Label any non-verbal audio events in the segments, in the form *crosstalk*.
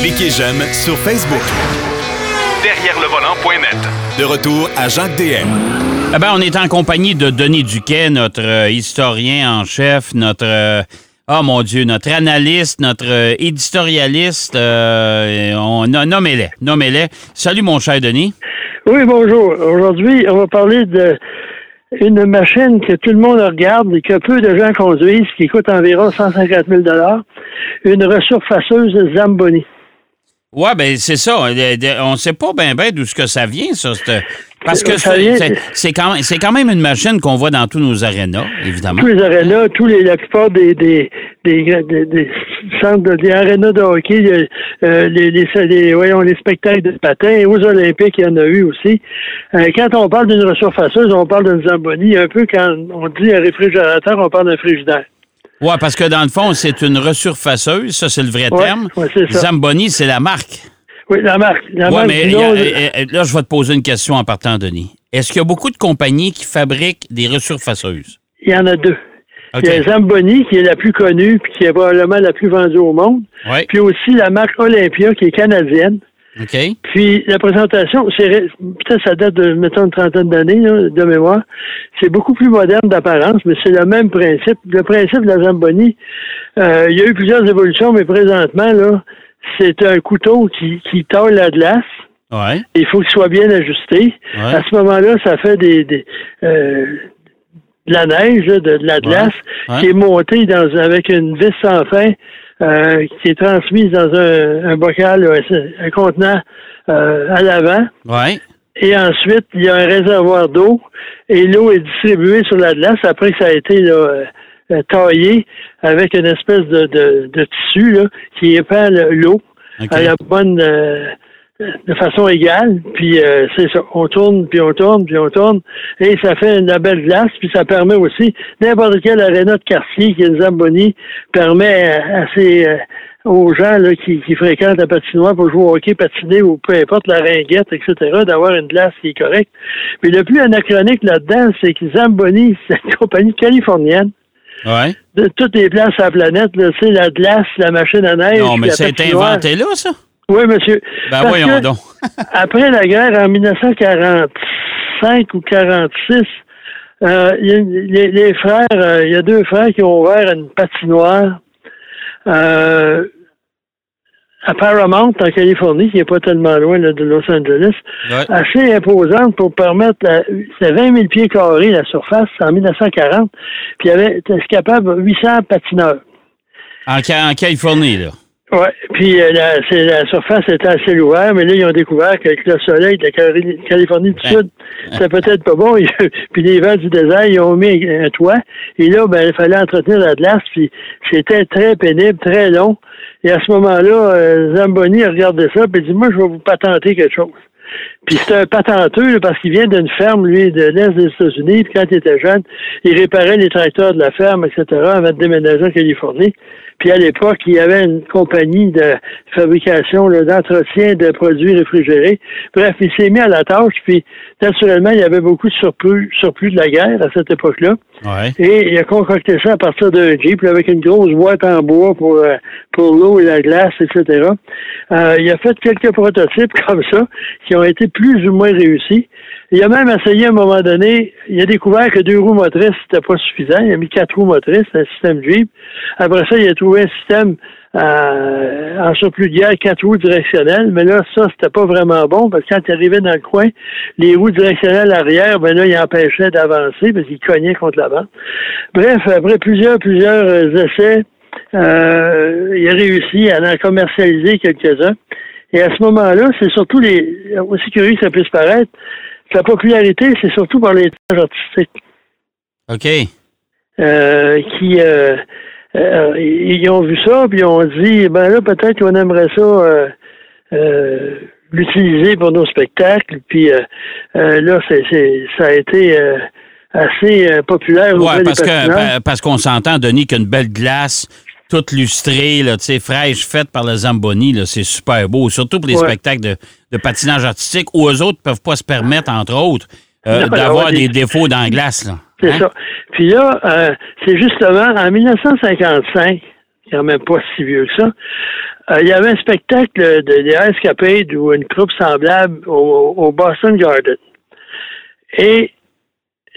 Cliquez j'aime sur Facebook. Derrière le volant.net. De retour à Jacques DM. Eh ben, on est en compagnie de Denis Duquet, notre euh, historien en chef, notre euh, oh mon Dieu, notre analyste, notre euh, éditorialiste. euh, on a nommez-les, nommez-les. Salut mon cher Denis. Oui, bonjour. Aujourd'hui, on va parler de une machine que tout le monde regarde et que peu de gens conduisent, qui coûte environ 150 000 une resurfaceuse Zamboni. Ouais, ben c'est ça. Euh, On sait pas bien ben, d'où ça vient, ça. Parce que c'est- quand, même- c'est quand même une machine qu'on voit dans tous nos arénas, évidemment. Tous les arénas, tous les, la plupart des, des, des, des- des centres, de, des arénas de hockey, euh, euh, les, les, les- voyons, les spectacles de patins, aux Olympiques, il y en a eu aussi. Euh, quand on parle d'une resurfaceuse, on parle d'une Zamboni. Un peu quand on dit un réfrigérateur, on parle d'un frigidaire. Ouais, parce que dans le fond, c'est une resurfaceuse, ça c'est le vrai Ouais, terme. ouais. Zamboni, c'est la marque. Oui, la marque. La Ouais, marque mais a- là, je vais te poser une question en partant, Denis. Est-ce qu'il y a beaucoup de compagnies qui fabriquent des resurfaceuses? il y en a deux. Il y a Zamboni, qui est la plus connue, puis qui est probablement la plus vendue au monde. Ouais. Puis aussi la marque Olympia, qui est canadienne. Puis la présentation, peut-être ça date de, mettons, une trentaine d'années de mémoire. C'est beaucoup plus moderne d'apparence, mais c'est le même principe. Le principe de la Zamboni, euh, il y a eu plusieurs évolutions, mais présentement, là, c'est un couteau qui, qui taille la glace. Ouais. Il faut qu'il soit bien ajusté. Ouais. À ce moment-là, ça fait des, des euh, de la neige, de, de la glace, Ouais. qui est montée dans, avec une vis sans fin, euh, qui est transmise dans un, un bocal, un, un contenant euh, à l'avant. Ouais. Et ensuite, il y a un réservoir d'eau et l'eau est distribuée sur la glace après que ça a été là, euh, euh, taillé avec une espèce de, de, de tissu là, qui épand le- l'eau à la bonne euh, de façon égale. Puis euh, c'est ça, on tourne, puis on tourne, puis on tourne, et ça fait une belle glace, puis ça permet aussi n'importe quel aréna de quartier qui est une Zamboni permet à, à ces euh, aux gens là, qui, qui fréquentent la patinoire pour jouer au hockey, patiner ou peu importe la ringuette, etc., d'avoir une glace qui est correcte. Mais le plus anachronique là-dedans, c'est que Zamboni, *laughs* c'est une compagnie californienne Ouais. de toutes les places à la planète, là, c'est la glace, la machine à neige. Non, mais patinoire. inventé là, ça? Oui, monsieur. Ben Parce voyons donc. *laughs* Après la guerre, en 1945 ou 46, euh, y a les, les frères, euh, il y a deux frères qui ont ouvert une patinoire euh, à Paramount, en Californie, qui n'est pas tellement loin là, de Los Angeles, Ouais. assez imposante pour permettre, c'est 20 000 pieds carrés la surface en 1940, puis il y avait, était capable 800 patineurs. En, en Californie, là. Oui, puis euh, la, c'est- la surface était assez ouverte, mais là, ils ont découvert qu'avec le soleil de la Cali- Californie du. Sud, c'est peut-être pas bon. *laughs* puis les vents du désert, ils ont mis un toit. Et là, ben, il fallait entretenir la glace, puis c'était très pénible, très long. Et à ce moment-là, euh, Zamboni a regardé ça, puis il dit, moi, je vais vous patenter quelque chose. Puis c'est un patenteux là, parce qu'il vient d'une ferme, lui, de l'Est des États-Unis. Puis quand il était jeune, il réparait les tracteurs de la ferme, etc., avant de déménager en Californie. Puis à l'époque, il y avait une compagnie de fabrication, d'entretien de produits réfrigérés. Bref, il s'est mis à la tâche, puis naturellement, il y avait beaucoup de surplus, surplus de la guerre à cette époque-là. Ouais. Et il a concocté ça à partir d'un Jeep, avec une grosse boîte en bois pour, euh, pour l'eau et la glace, etc. Euh, il a fait quelques prototypes *laughs* comme ça, qui ont été plus ou moins réussis. Il a même essayé à un moment donné, il a découvert que deux roues motrices, c'était pas suffisant. Il a mis quatre roues motrices, un système Jeep. Après ça, il a trouvé un système euh, en surplus de guerre, quatre roues directionnelles, mais là, ça, c'était pas vraiment bon, parce que quand il arrivait dans le coin, les roues directionnelles arrière, ben là, il empêchait d'avancer, parce qu'il cognait contre la bande. Bref, après plusieurs, plusieurs euh, essais, euh, il a réussi à en commercialiser quelques-uns. Et à ce moment-là, c'est surtout les, aussi curieux que ça puisse paraître, sa popularité, c'est surtout par les tâches artistiques OK. euh, qui euh, euh, ils ont vu ça, puis ils ont dit ben là, peut-être qu'on aimerait ça euh, l'utiliser pour nos spectacles. Puis là, c'est, ça a été assez populaire des parce que parce qu'on s'entend, Denis, qu'une belle glace, toute lustrée, là, tu sais, fraîche, faite par le Zamboni, là, c'est super beau. Surtout pour les Ouais. spectacles de, de patinage artistique où eux autres ne peuvent pas se permettre, entre autres, euh, d'avoir des des- défauts dans la glace. Là. C'est Hein? ça. Puis là, euh, c'est justement en 1955, quand même pas si vieux que ça, euh, il y avait un spectacle de, des Ice Capade ou une troupe semblable au, au Boston Garden. Et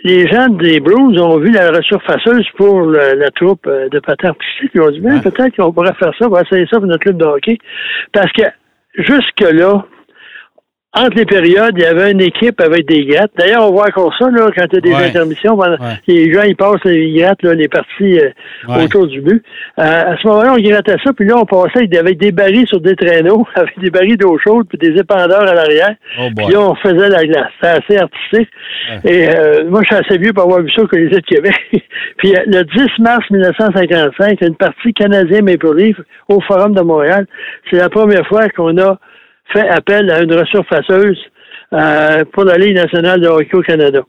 les gens des Bruins ont vu la resurfaceuse pour le- la troupe euh, de patins artistiques. Ils ont dit, ben, peut-être qu'on pourrait faire ça, on va essayer ça pour notre club de hockey. Parce que jusque-là, entre les périodes, il y avait une équipe avec des grattes. D'ailleurs, on voit encore ça, là, quand il y a des Ouais. intermissions. pendant- Ouais. Les gens, ils passent les grattes, là, les parties euh, Ouais. autour du but. Euh, à ce moment-là, on grattait ça, puis là, on passait avec, des barils sur des traîneaux, *laughs* avec des barils d'eau chaude, puis des épandeurs à l'arrière. Oh. Puis là, on faisait la glace. C'était assez artistique. Et euh, moi, je suis assez vieux pour avoir vu ça au Colisée de Québec. *laughs* Puis euh, le 10 mars 1955, une partie canadienne Maple Leaf au Forum de Montréal. C'est la première fois qu'on a fait appel à une resurfaceuse euh, pour la Ligue nationale de hockey au Canada.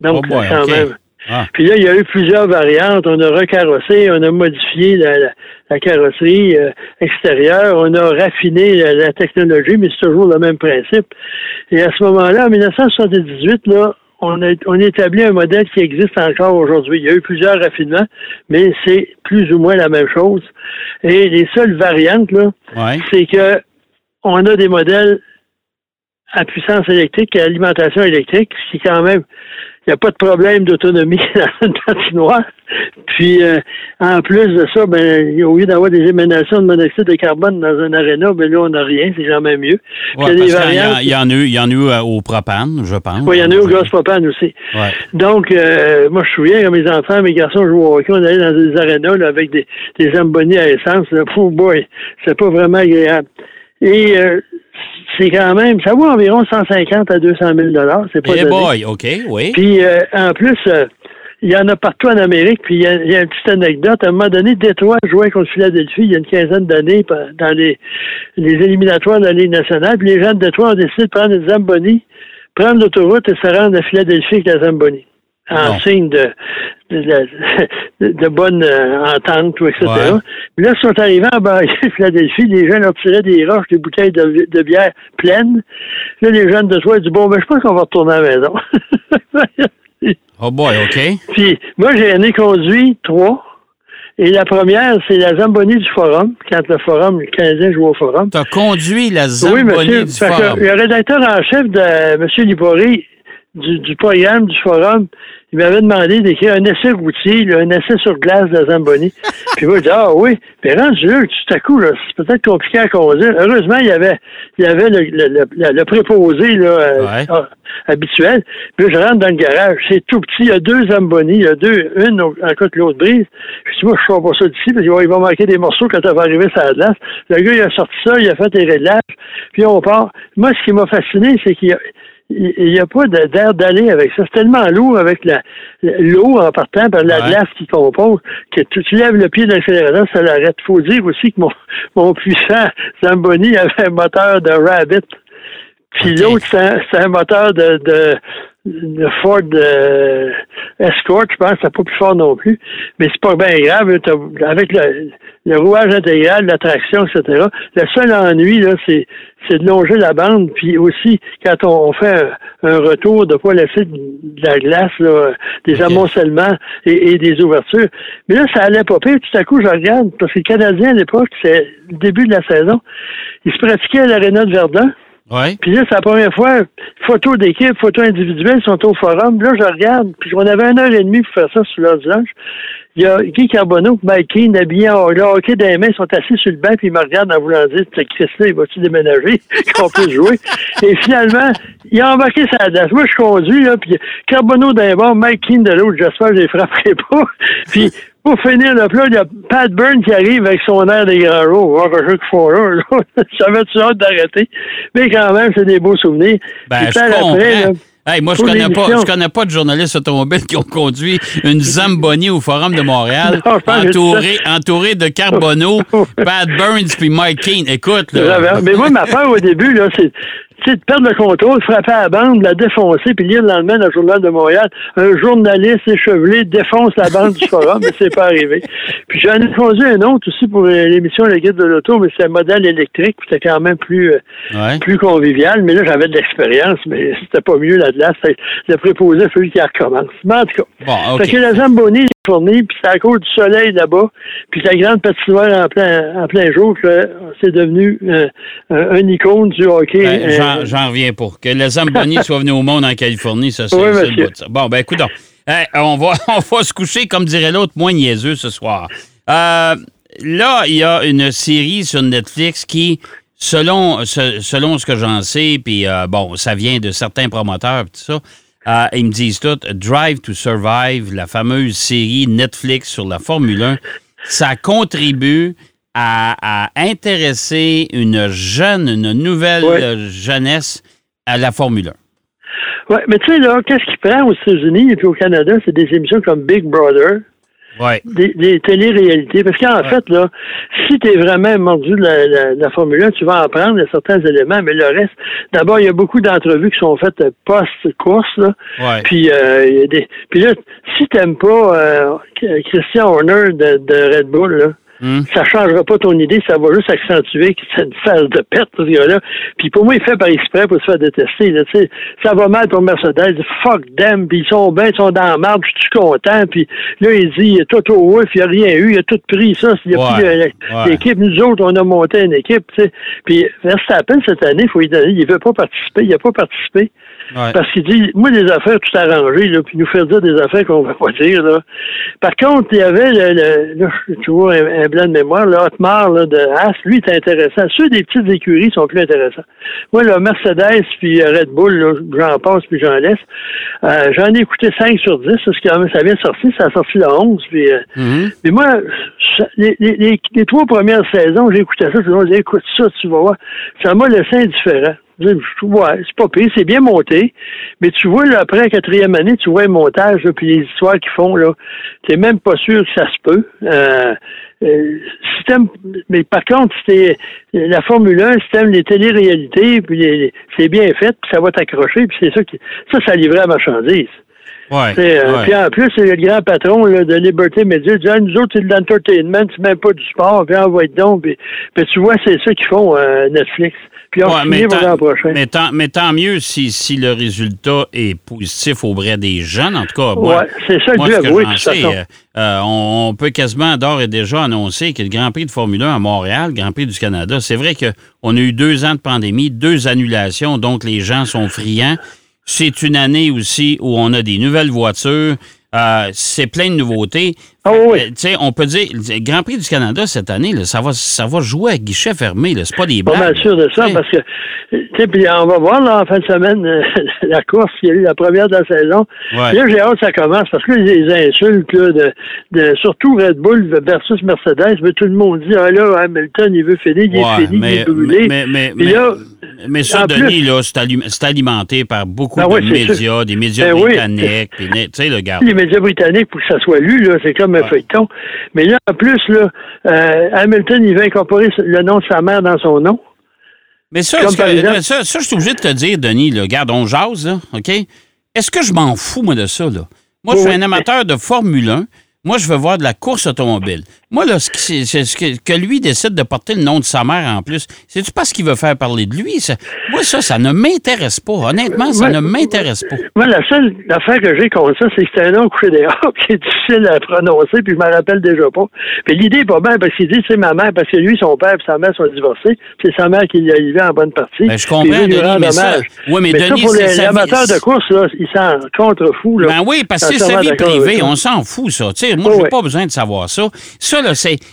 Donc, Oh boy, quand même. Ah. Puis là, il y a eu plusieurs variantes. On a recarrossé, on a modifié la, la- la carrosserie euh, extérieure, on a raffiné la, la technologie, mais c'est toujours le même principe. Et à ce moment-là, en 1978, là, on a, on a établi un modèle qui existe encore aujourd'hui. Il y a eu plusieurs raffinements, mais c'est plus ou moins la même chose. Et les seules variantes, là, Ouais. c'est que on a des modèles à puissance électrique et à alimentation électrique, ce qui quand même, il n'y a pas de problème d'autonomie *laughs* dans une patinoire. Puis, euh, en plus de ça, ben, au lieu d'avoir des émanations de monoxyde de carbone dans un aréna, ben là, on n'a rien, c'est même mieux. Ouais, il y a des en- il y en a eu, il y en a eu euh, au propane, je pense. Oui, il y en a eu au gaz propane aussi. Ouais. Donc, euh, moi, je me souviens, quand mes enfants, mes garçons jouaient au hockey, on allait dans des arénas là, avec des, des à essence. Là. Oh boy, c'est pas vraiment agréable. Et euh, c'est quand même, ça vaut environ 150 à 200 000 C'est pas donné. boy, OK, oui. Puis, euh, en plus, euh, il y en a partout en Amérique. Puis, il y, a, il y a une petite anecdote. À un moment donné, Détroit jouait contre Philadelphie il y a une quinzaine d'années dans les, les éliminatoires de la Ligue nationale. Puis, les gens de Détroit ont décidé de prendre une Zamboni, prendre l'autoroute et se rendre à Philadelphie avec la Zamboni. En signe de, de, bonne euh, entente, ou etc. Ouais. Puis là, ils sont arrivés en banlieue *laughs* de Philadelphie. Les gens leur tiraient des roches, des bouteilles de, de bière pleines. Là, les jeunes de Détroit disent Bon, ben, je pense qu'on va retourner à la maison. *laughs* Oh boy, OK. Puis moi, j'ai ai conduit trois. Et la première, c'est la Zamboni du Forum, quand le Forum, le Canadien joue au Forum. Tu as conduit la oui, Zamboni monsieur. du Fait que Forum. le rédacteur en chef de M. Libory du, du programme du Forum, il m'avait demandé d'écrire un essai routier, là, un essai sur glace de la Zamboni. *laughs* Puis moi, je dis, ah oui. Puis rendu là, tout à coup, là, c'est peut-être compliqué à conduire. Heureusement, il y avait, il y avait le, le, le, le- préposé, là, euh, Ouais. ah, habituel. Puis je rentre dans le garage. C'est tout petit. Il y a deux Zamboni. Il y a deux, une au- en cas que l'autre brise. Je dis, moi, je sors pas ça d'ici parce qu'il va, il va manquer des morceaux quand ça va arriver sur la glace. Le gars, il a sorti ça, il a fait des réglages. Puis on part. Moi, ce qui m'a fasciné, c'est qu'il y a, il n'y a pas d'air d'aller avec ça. C'est tellement lourd avec la- l'eau en partant par la Ouais. glace qui compose que tu, tu lèves le pied de l'accélérateur, ça l'arrête. Il faut dire aussi que mon, *laughs* mon puissant Zamboni avait un moteur de Rabbit. Puis l'autre, c'est un, c'est un moteur de, de, de Ford euh, Escort, je pense, c'est pas plus fort non plus. Mais c'est pas bien grave. là, Avec le, le rouage intégral, la traction, etc. Le seul ennui, là, c'est, c'est de longer la bande. Puis aussi, quand on, on fait un, un retour, de pas laisser de, de la glace, là, des amoncellements et, et des ouvertures. Mais là, ça allait pas pire. Tout à coup, je regarde, parce que les Canadiens, à l'époque, c'est le début de la saison, ils se pratiquaient à l'aréna de Verdun. Oui. Puis là, c'est la première fois, photo d'équipe, photo individuelle, ils sont au forum. Là, je regarde, puis on avait une heure et demie pour faire ça sur dimanche. Il y a Guy Carbonneau, Mike Keane, habillés en hockey dans les ils sont assis sur le banc, puis ils me regardent en voulant dire, ce Chris-là, il va-tu déménager, *laughs* qu'on peut jouer? Et finalement, il a embarqué sa glace. Moi, je conduis, là, puis Carbonneau d'un bord, Mike Keane de l'autre, j'espère que je les frapperai pas. *laughs* Puis, pour finir le plat, il y a Pat Byrne qui arrive avec son air des grands que jeu qu'ils font là. là. *laughs* J'avais-tu hâte d'arrêter. Mais quand même, c'est des beaux souvenirs. Ben, je après, là, Hey, moi, je connais pas, je connais pas de journalistes automobiles qui ont conduit une Zamboni au Forum de Montréal, *laughs* Non, entouré, entouré de Carbonneau, *laughs* Pat Burns puis Mike Keane. Écoute, là. Mais moi, ma peur au début, là, c'est sais, de perdre le contrôle, frapper à la bande, la défoncer, puis lire le lendemain dans le Journal de Montréal, un journaliste échevelé défonce la bande du forum, mais c'est pas arrivé. Puis j'en ai conduit un autre aussi pour euh, l'émission Le Guide de l'Auto, mais c'est un modèle électrique, puis c'était quand même plus, euh, Ouais. plus convivial. Mais là, j'avais de l'expérience, mais c'était pas mieux, glace. Le préposé, celui qui recommence. Mais en tout cas, Bon, OK. fait que la Zamboni, Californie, puis c'est à cause du soleil là-bas, puis la grande patinoire en plein, en plein jour que c'est devenu euh, un icône du hockey. Ben, Euh, J'en reviens pas. Que les Zamboni *laughs* soient venus au monde en Californie, ça, c'est Oui, le bout de ça. Bon, ben, écoute, on, va, *laughs* on va se coucher, comme dirait l'autre, moins niaiseux ce soir. Euh, là, il y a une série sur Netflix qui, selon, se- selon ce que j'en sais, puis bon, ça vient de certains promoteurs, tout ça, euh, ils me disent tout, Drive to Survive, la fameuse série Netflix sur la Formule 1, ça contribue à, à intéresser une jeune, une nouvelle Ouais. jeunesse à la Formule 1. ouais, mais tu sais, là, qu'est-ce qui prend aux États-Unis et puis au Canada, c'est des émissions comme Big Brother, Oui. des, des télé-réalités. Parce qu'en fait, là, si tu es vraiment mordu de la, la- la Formule 1, tu vas apprendre certains éléments, mais le reste, d'abord, il y a beaucoup d'entrevues qui sont faites post-course, là. Ouais. Puis, euh, y a des... Puis là, si t'aimes pas euh, Christian Horner de, de Red Bull, là, Hmm. ça changera pas ton idée, ça va juste accentuer que c'est une phase de perte, ce gars-là. Puis pour moi, il fait par exprès pour se faire détester. Là, tu sais. ça va mal pour Mercedes, fuck them, puis ils sont bien, ils sont dans la marde, je suis content. Puis là, il dit, Toto Wolff, il n'y a rien eu, il a tout pris ça. Il y a Ouais, plus ouais. l'équipe, nous autres, on a monté une équipe. Tu sais. Puis Verstappen, cette année, il faut lui donner, il veut pas participer, il n'a pas participé. Ouais. Parce qu'il dit, moi, des affaires tout arrangées, là, puis nous faire dire des affaires qu'on ne va pas dire, là. Par contre, il y avait, le, le- là, tu vois, un, un blanc de mémoire, le Hotmar, là, de Haas, lui, est intéressant. Ceux des petites écuries sont plus intéressants. Moi, le Mercedes, puis Red Bull, j'en passe, puis j'en laisse. Euh, j'en ai écouté 5 sur 10, parce que ça vient de sortir, ça a sorti le 11, puis... euh, Mhm. mais moi, ça- les, les, les- les trois premières saisons, j'écoutais ça, je me disais, écoute ça, tu vas voir. Ça m'a laissé indifférent. C'est pas pire, c'est bien monté. Mais tu vois, là, après la quatrième année, tu vois un montage, là, puis les histoires qu'ils font, là, t'es même pas sûr que ça se peut. Euh, euh, t'aimes- mais par contre, c'était la Formule 1, si t'aimes les télé-réalités, puis c'est bien fait, puis ça va t'accrocher, puis c'est ça qui. Ça, ça livrait la marchandise. Ouais. Euh, ouais. Puis en plus, c'est le grand patron là, de Liberté Media. Il dit, Ah, nous autres, c'est de l'entertainment, c'est même pas du sport, puis envoie donc. Puis, puis tu vois, c'est ça qu'ils font, euh, Netflix. Puis on Ouais, pour tant, l'an prochain. mais, tant, mais tant mieux si, si le résultat est positif auprès des jeunes. En tout cas, moi, c'est ça le but, ce façon. euh, euh, on, on peut quasiment d'ores et déjà annoncer que le Grand Prix de Formule 1 à Montréal, le Grand Prix du Canada, c'est vrai qu'on a eu deux ans de pandémie, deux annulations, donc les gens sont friands. C'est une année aussi où on a des nouvelles voitures. euh, c'est plein de nouveautés. Ah oui. Euh, tu sais, on peut dire, le Grand Prix du Canada cette année, là, ça, va, ça va jouer à guichet fermé. C'est pas des Pas blagues. mal sûr de ça, parce que, tu sais, puis on va voir, là, en fin de semaine, euh, *laughs* la course, il y a eu la première de la saison. Ouais. Là, j'ai hâte que ça commence, parce que les insultes, là, de, de, surtout Red Bull versus Mercedes, mais tout le monde dit, ah là, Hamilton, il veut finir, il Ouais, est fini, il mais, est brûlé. mais, mais, mais- là, mais ça, en Denis, plus- là, c'est ali- c'est alimenté par beaucoup Ben de oui, médias, des médias Ben oui. britanniques. Tu sais, le gars. les médias britanniques pour que ça soit lu, là, c'est comme feuilleton. Mais là, en plus, là, euh, Hamilton, il veut incorporer le nom de sa mère dans son nom. Mais ça, que- exemple- ça, ça, je suis obligé de te dire, Denis, là, regarde, on jase, là, OK? Est-ce que je m'en fous, moi, de ça, là? Moi, je suis un amateur de Formule 1. Moi, je veux voir de la course automobile. Moi, là, ce, qui- ce que, que lui décide de porter le nom de sa mère en plus, c'est-tu parce qu'il veut faire parler de lui? Ça- moi, ça, ça ne m'intéresse pas. Honnêtement, ça Ouais. ne m'intéresse pas. Moi, la seule affaire que j'ai contre ça, c'est que c'est un nom couché dehors *laughs* qui est difficile à prononcer, puis je m'en rappelle déjà pas. Puis l'idée est pas bien parce qu'il dit c'est ma mère, parce que lui, son père et sa mère sont divorcés. C'est sa mère qui l'a élevé en bonne partie. Ben, je comprends, lui Denis, mais ça-. Ouais, mais ça, Denis, pour c'est les, amateurs de course, là, ils s'en contrefous. Là. Ben oui, parce que c'est sa vie privée, ça. on s'en fout, ça. Tu sais, moi, Oh, j'ai ouais. pas besoin de savoir ça. Ça,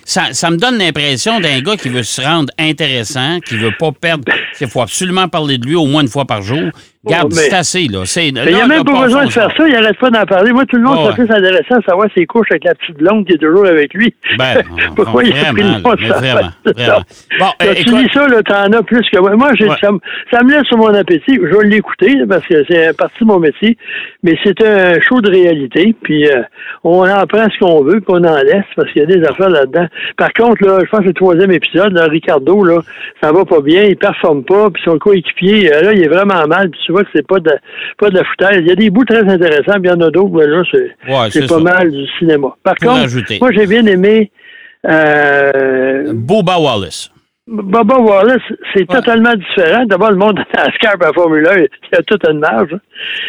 ça me donne l'impression d'un gars qui veut se rendre intéressant, qui veut pas perdre. Il faut absolument parler de lui au moins une fois par jour. Garde, c'est assez, là. Il n'y a même pas besoin de faire ça, il n'arrête pas d'en parler. Moi, tout le monde c'est intéressant à savoir ses couches avec la petite blonde qui est toujours avec lui. Ben, *laughs* Pourquoi il a pris le nom de mais sa vraiment, *laughs* vraiment. Bon, euh, tu lis ça, là, t'en as plus que moi. Moi, ça, me- laisse sur mon appétit. Je vais l'écouter parce que c'est partie de mon métier. Mais c'est un show de réalité. Puis euh, on en prend ce qu'on veut, puis on en laisse parce qu'il y a des affaires là-dedans. Par contre, là, je pense que le troisième épisode, là, Ricardo, là, ça va pas bien, il performe pas, puis son coéquipier, euh, là, il est vraiment mal, puis tu vois que c'est pas de pas de la foutaise. Il y a des bouts très intéressants, puis il y en a d'autres, mais là, c'est Ouais, c'est c'est pas ça. mal du cinéma. Par Pour contre, ajouter. moi, j'ai bien aimé euh, Boba Wallace. Baba Wallace, c'est totalement différent. D'abord, le monde de NASCAR et la Formule 1, il y a toute une marge.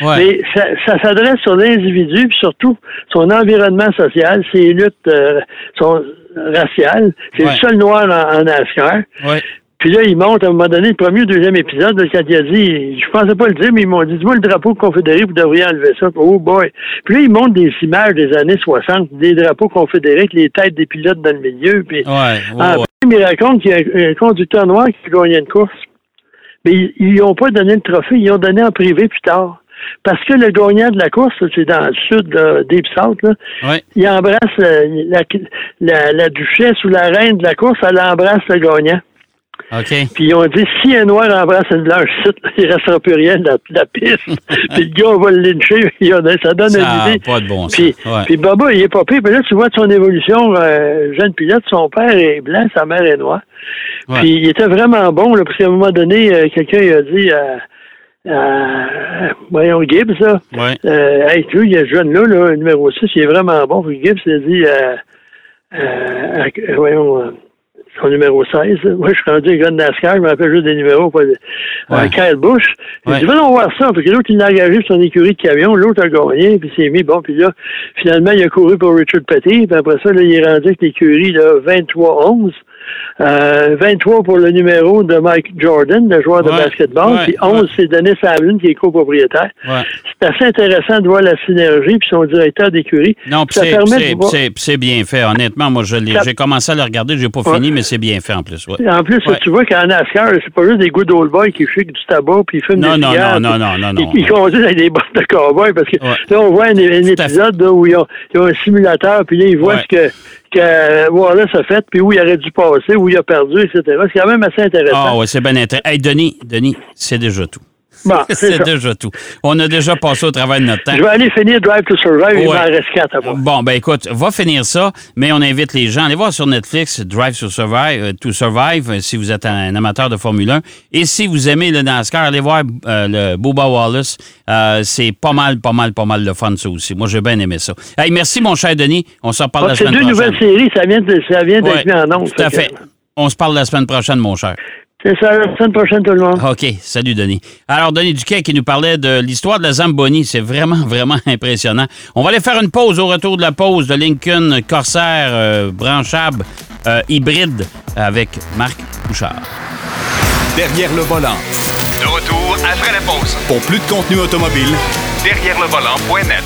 Ouais. Mais ça, ça s'adresse sur l'individu, puis surtout son environnement social, ses luttes euh, son, raciales. C'est Ouais. le seul noir en, en NASCAR. Puis là, il monte à un moment donné, le premier ou deuxième épisode, là, quand il a dit, je pensais pas le dire, mais ils m'ont dit, dis-moi le drapeau confédéré, vous devriez enlever ça. Oh boy. Puis là, ils montrent des images des années 60, des drapeaux confédérés avec les têtes des pilotes dans le milieu. Puis Ouais, ouais, ah, ouais. puis il raconte qu'il y a un, un conducteur noir qui gagné une course. Mais ils- ils n'ont pas donné le trophée, ils l'ont donné en privé plus tard. Parce que le gagnant de la course, c'est dans le sud, là, Deep South, là, Ouais. il embrasse euh, la, la, la duchesse ou la reine de la course, elle embrasse le gagnant. OK. Puis ils ont dit, si un noir embrasse une blanche site, *laughs* il ne restera plus rien de la, piste. *laughs* puis le gars, on va le lyncher. *laughs* Ça donne Ça une idée. pas de bon. Puis, Ouais. puis Baba, il est pas pire. Puis là, tu vois de son évolution, euh, jeune pilote, son père est blanc, sa mère est noire. Ouais. Puis il était vraiment bon, là, parce qu'à un moment donné, euh, quelqu'un a dit à, à- voyons, Gibbs, là, Ouais. euh, hey, tu vois, il y a ce jeune-là, là, numéro 6, il est vraiment bon. Puis Gibbs a dit, euh, euh, voyons, euh, son numéro 16, là. moi, je suis rendu un gars de NASCAR, je me rappelle juste des numéros, pas de, Ouais. Kyle Bush. Il Ouais. dit, venons voir ça, parce que l'autre, il l'a engagé sur son écurie de camion, l'autre a gagné, puis il s'est mis, bon, puis là, finalement, il a couru pour Richard Petty, puis après ça, là, il est rendu avec l'écurie, là, 23-11. Euh, 23 pour le numéro de Mike Jordan, le joueur de Ouais, basketball, ouais, puis 11, ouais. c'est Denis Hamlin qui est copropriétaire. C'est assez intéressant de voir la synergie, puis son directeur d'écurie. Non, puis Ça c'est- permet c'est de voir- c'est- c'est bien fait. Honnêtement, moi, je l'ai- Ça- j'ai commencé à le regarder, j'ai pas fini, mais c'est bien fait en plus. En plus, tu vois qu'en NASCAR, c'est pas juste des good old boys qui fument du tabac puis ils fument Non, des non, cigares, non, non, non, non, non. Ils, ils conduisent avec des bottes de cowboy parce que là, on voit un, épisode là, où ils ont, ils ont un simulateur puis là, ils voient ce que, que Wallace a fait puis où il aurait dû passer, où il a perdu, etc. C'est quand même assez intéressant. Ah, ouais, c'est bien intéressant. Hey, Denis, Denis, c'est déjà tout. *laughs* Bon, c'est c'est déjà tout. On a déjà passé au travail de notre temps. Je vais aller finir Drive to Survive, il Ouais. m'en reste quatre à. Bon, ben écoute, va finir ça, mais on invite les gens. Allez voir sur Netflix Drive to Survive, euh, to Survive euh, si vous êtes un amateur de Formule 1. Et si vous aimez le NASCAR, allez voir euh, le Bubba Wallace. Euh, c'est pas mal, pas mal, pas mal de fun, ça aussi. Moi, j'ai bien aimé ça. Hey, merci, mon cher Denis. On se reparle Ah, la c'est semaine deux prochaine. nouvelles séries, ça vient d'être Ouais, mis en ondes. Tout à fait fait. que- On se parle la semaine prochaine, mon cher. C'est ça, la semaine prochaine, tout le monde. OK. Salut, Denis. Alors, Denis Duquet qui nous parlait de l'histoire de la Zamboni. C'est vraiment, vraiment *laughs* impressionnant. On va aller faire une pause au retour de la pause de Lincoln Corsair euh, branchable euh, hybride avec Marc Bouchard. Derrière le volant. De retour après la pause. Pour plus de contenu automobile, Derrière le volant.net.